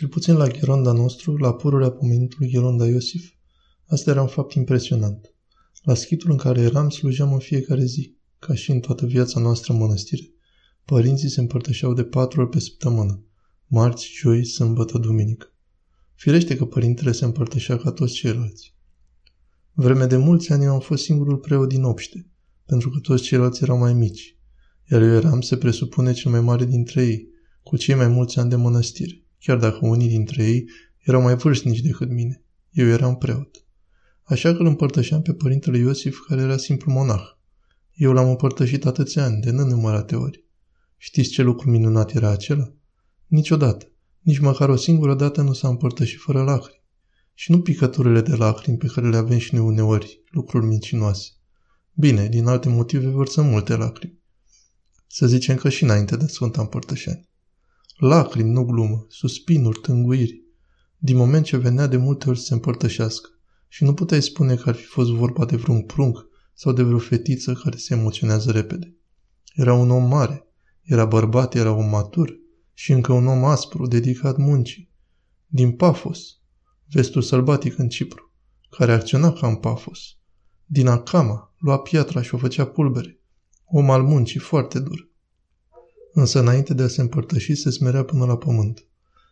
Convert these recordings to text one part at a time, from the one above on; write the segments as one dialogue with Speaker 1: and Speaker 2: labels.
Speaker 1: Cel puțin la Gheronda nostru, la pururea pomenitului Gheronda Iosif, asta era un fapt impresionant. La schitul în care eram, slujeam în fiecare zi, ca și în toată viața noastră în mănăstire. Părinții se împărtășeau de patru ori pe săptămână, marți, joi, sâmbătă, duminică. Firește că părintele se împărtășea ca toți ceilalți. Vreme de mulți ani eu am fost singurul preot din obște, pentru că toți ceilalți erau mai mici, iar eu eram, se presupune, cel mai mare dintre ei, cu cei mai mulți ani de mănăstire, chiar dacă unii dintre ei erau mai vârstnici decât mine. Eu eram preot. Așa că îl împărtășeam pe părintele Iosif, care era simplu monah. Eu l-am împărtășit atâția ani, de nenumărate ori. Știți ce lucru minunat era acela? Niciodată, nici măcar o singură dată nu s-a împărtășit fără lacrimi. Și nu picăturile de lacrimi pe care le avem și noi uneori, lucruri mincinoase. Bine, din alte motive vărsăm multe lacrimi. Să zicem că și înainte de Sfânta Împărtășani. Lacrimi, nu glumă, suspinuri, tânguiri. Din moment ce venea de multe ori să se împărtășească. Și nu puteai spune că ar fi fost vorba de vreun prunc sau de vreo fetiță care se emoționează repede. Era un om mare, era bărbat, era om matur și încă un om aspru, dedicat muncii. Din Pafos, vestul sălbatic în Cipru, care acționa ca în Pafos. Din Acama, lua piatra și o făcea pulbere. Om al muncii, foarte dur. Însă înainte de a se împărtăși, se smerea până la pământ.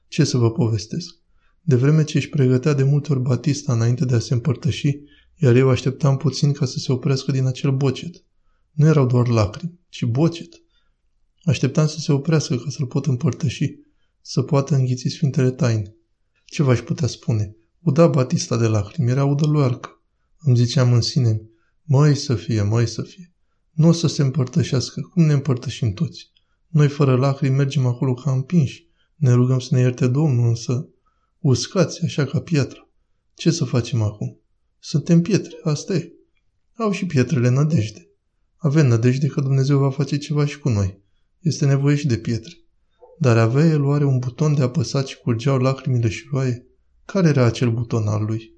Speaker 1: Ce să vă povestesc? De vreme ce își pregătea de multe ori Batista înainte de a se împărtăși, iar eu așteptam puțin ca să se oprească din acel bocet. Nu erau doar lacrimi, ci bocet. Așteptam să se oprească ca să-l pot împărtăși, să poată înghiți Sfintele Taine. Ce v-aș putea spune? Uda Batista de lacrimi, era udăloarcă. Îmi ziceam în sine, măi să fie, măi să fie. Nu o să se împărtășească, cum ne împărtășim toți. Noi fără lacrimi mergem acolo ca împinși. Ne rugăm să ne ierte Domnul, însă uscați așa ca piatra. Ce să facem acum? Suntem pietre, asta e. Au și pietrele nădejde. Avem nădejde că Dumnezeu va face ceva și cu noi. Este nevoie și de pietre. Dar avea el oare un buton de apăsat și curgeau lacrimile și roaie? Care era acel buton al lui?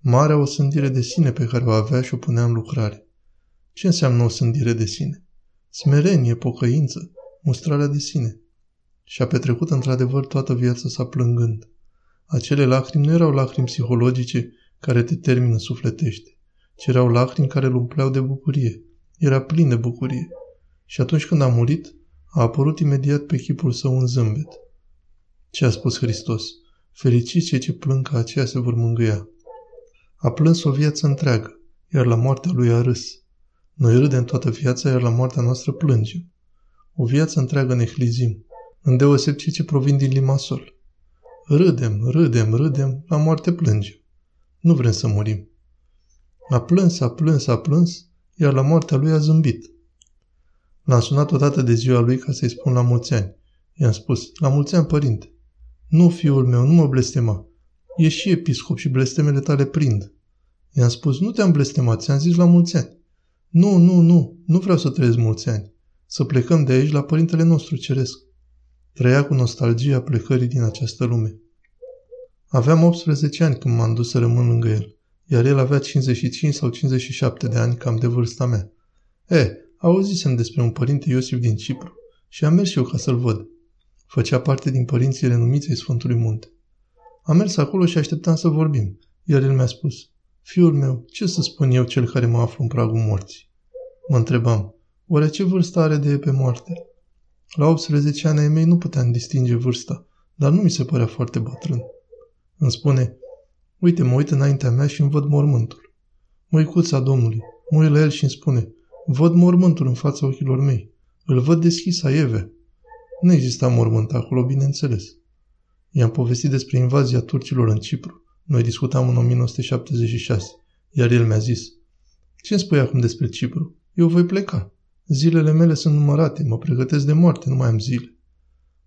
Speaker 1: Marea o sândire de sine pe care o avea și o punea în lucrare. Ce înseamnă o sândire de sine? Smerenie, pocăință, mustrarea de sine. Și a petrecut într-adevăr toată viața sa plângând. Acele lacrimi nu erau lacrimi psihologice care te termină sufletește, ci erau lacrimi care îl umpleau de bucurie. Era plin de bucurie. Și atunci când a murit, a apărut imediat pe chipul său un zâmbet. Ce a spus Hristos? Fericiți cei ce plâng că aceia se vor mângâia. A plâns o viață întreagă, iar la moartea lui a râs. Noi râdem toată viața, iar la moartea noastră plângem. O viață întreagă ne hlizim, îndeoseb cei ce provin din Limasol. Râdem, râdem, râdem, la moarte plângem. Nu vrem să murim. A plâns, a plâns, a plâns, iar la moartea lui a zâmbit. L-am sunat odată de ziua lui ca să-i spun la mulți ani. I-am spus, la mulți ani, părinte. Nu, fiul meu, nu mă blestema. E și episcop și blestemele tale prind. I-am spus, nu te-am blestemat, ți-am zis la mulți ani. Nu, nu, nu, nu vreau să trăiesc mulți ani. Să plecăm de aici la părintele nostru ceresc. Trăia cu nostalgia plecării din această lume. Aveam 18 ani când m-am dus să rămân lângă el, iar el avea 55 sau 57 de ani, cam de vârsta mea. E, auzisem despre un părinte Iosif din Cipru și am mers și eu ca să-l văd. Făcea parte din părinții renumiți ai Sfântului Munte. Am mers acolo și așteptam să vorbim, iar el mi-a spus, Fiul meu, ce să spun eu cel care mă aflu în pragul morții? Mă întrebam, oare ce vârstă are de pe moarte? La 18 ani ai mei nu puteam distinge vârsta, dar nu mi se părea foarte bătrân. Îmi spune, uite, mă uit înaintea mea și îmi văd mormântul. Măicuța Domnului, mă uit la el și îmi spune, văd mormântul în fața ochilor mei. Îl văd deschis a Eve. Nu exista mormânt acolo, bineînțeles. I-am povestit despre invazia turcilor în Cipru. Noi discutam în 1976, iar el mi-a zis, ce îmi spui acum despre Cipru? Eu voi pleca. Zilele mele sunt numărate, mă pregătesc de moarte, nu mai am zile.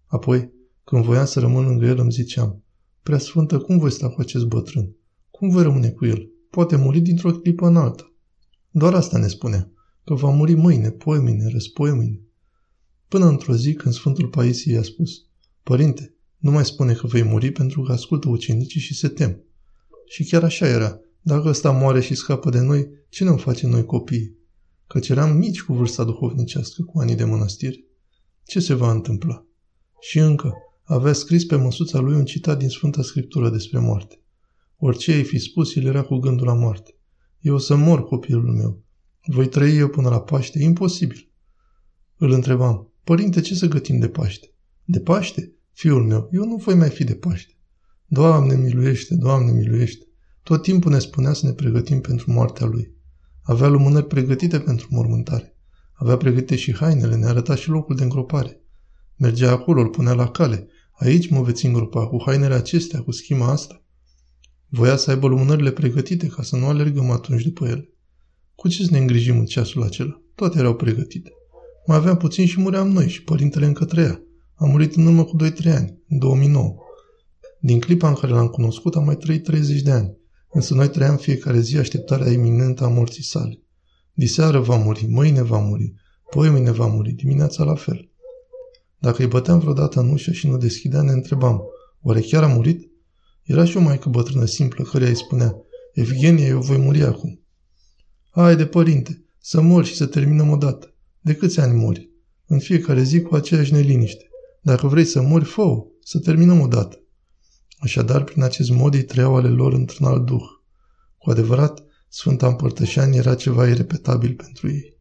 Speaker 1: Apoi, când voiam să rămân lângă el, îmi ziceam, Prea sfântă, cum voi sta cu acest bătrân? Cum voi rămâne cu el? Poate muri dintr-o clipă în alta. Doar asta ne spunea, că va muri mâine, poimine, răspoimine. Până într-o zi, când Sfântul Paisie i-a spus, Părinte, nu mai spune că vei muri pentru că ascultă ucenicii și se tem. Și chiar așa era. Dacă ăsta moare și scapă de noi, ce ne face noi copiii? Căci eram mici cu vârsta duhovnicească, cu anii de mănăstire. Ce se va întâmpla? Și încă, Avea scris pe măsuța lui un citat din Sfânta Scriptură despre moarte. Orice ai fi spus, el era cu gândul la moarte. Eu o să mor, copilul meu. Voi trăi eu până la Paște? Imposibil. Îl întrebam, părinte, ce să gătim de Paște? De Paște? Fiul meu, eu nu voi mai fi de Paște. Doamne miluiește, Doamne miluiește. Tot timpul ne spunea să ne pregătim pentru moartea lui. Avea lumânări pregătite pentru mormântare. Avea pregătite și hainele, ne arăta și locul de îngropare. Mergea acolo, îl punea la cale. Aici mă veți îngropa, cu hainele acestea, cu schima asta. Voia să aibă lumânările pregătite ca să nu alergăm atunci după ele. Cu ce să ne îngrijim în ceasul acela? Toate erau pregătite. Mai aveam puțin și muream noi și părintele încă trăia. A murit în urmă cu 2-3 ani, în 2009. Din clipa în care l-am cunoscut am mai trăit 30 de ani, însă noi trăiam fiecare zi așteptarea iminentă a morții sale. Diseară va muri, mâine va muri, poi mâine va muri, dimineața la fel. Dacă îi băteam vreodată în ușă și nu deschidea, ne întrebam, oare chiar a murit? Era și o maică bătrână simplă, care îi spunea, Evgenia, eu voi muri acum. de părinte, să mor și să terminăm odată. De câți ani mori? În fiecare zi cu aceeași neliniște. Dacă vrei să mori, fă să terminăm odată. Așadar, prin acest mod ei trăiau ale lor într-un alt duh. Cu adevărat, Sfânta Împărtășanie era ceva irepetabil pentru ei.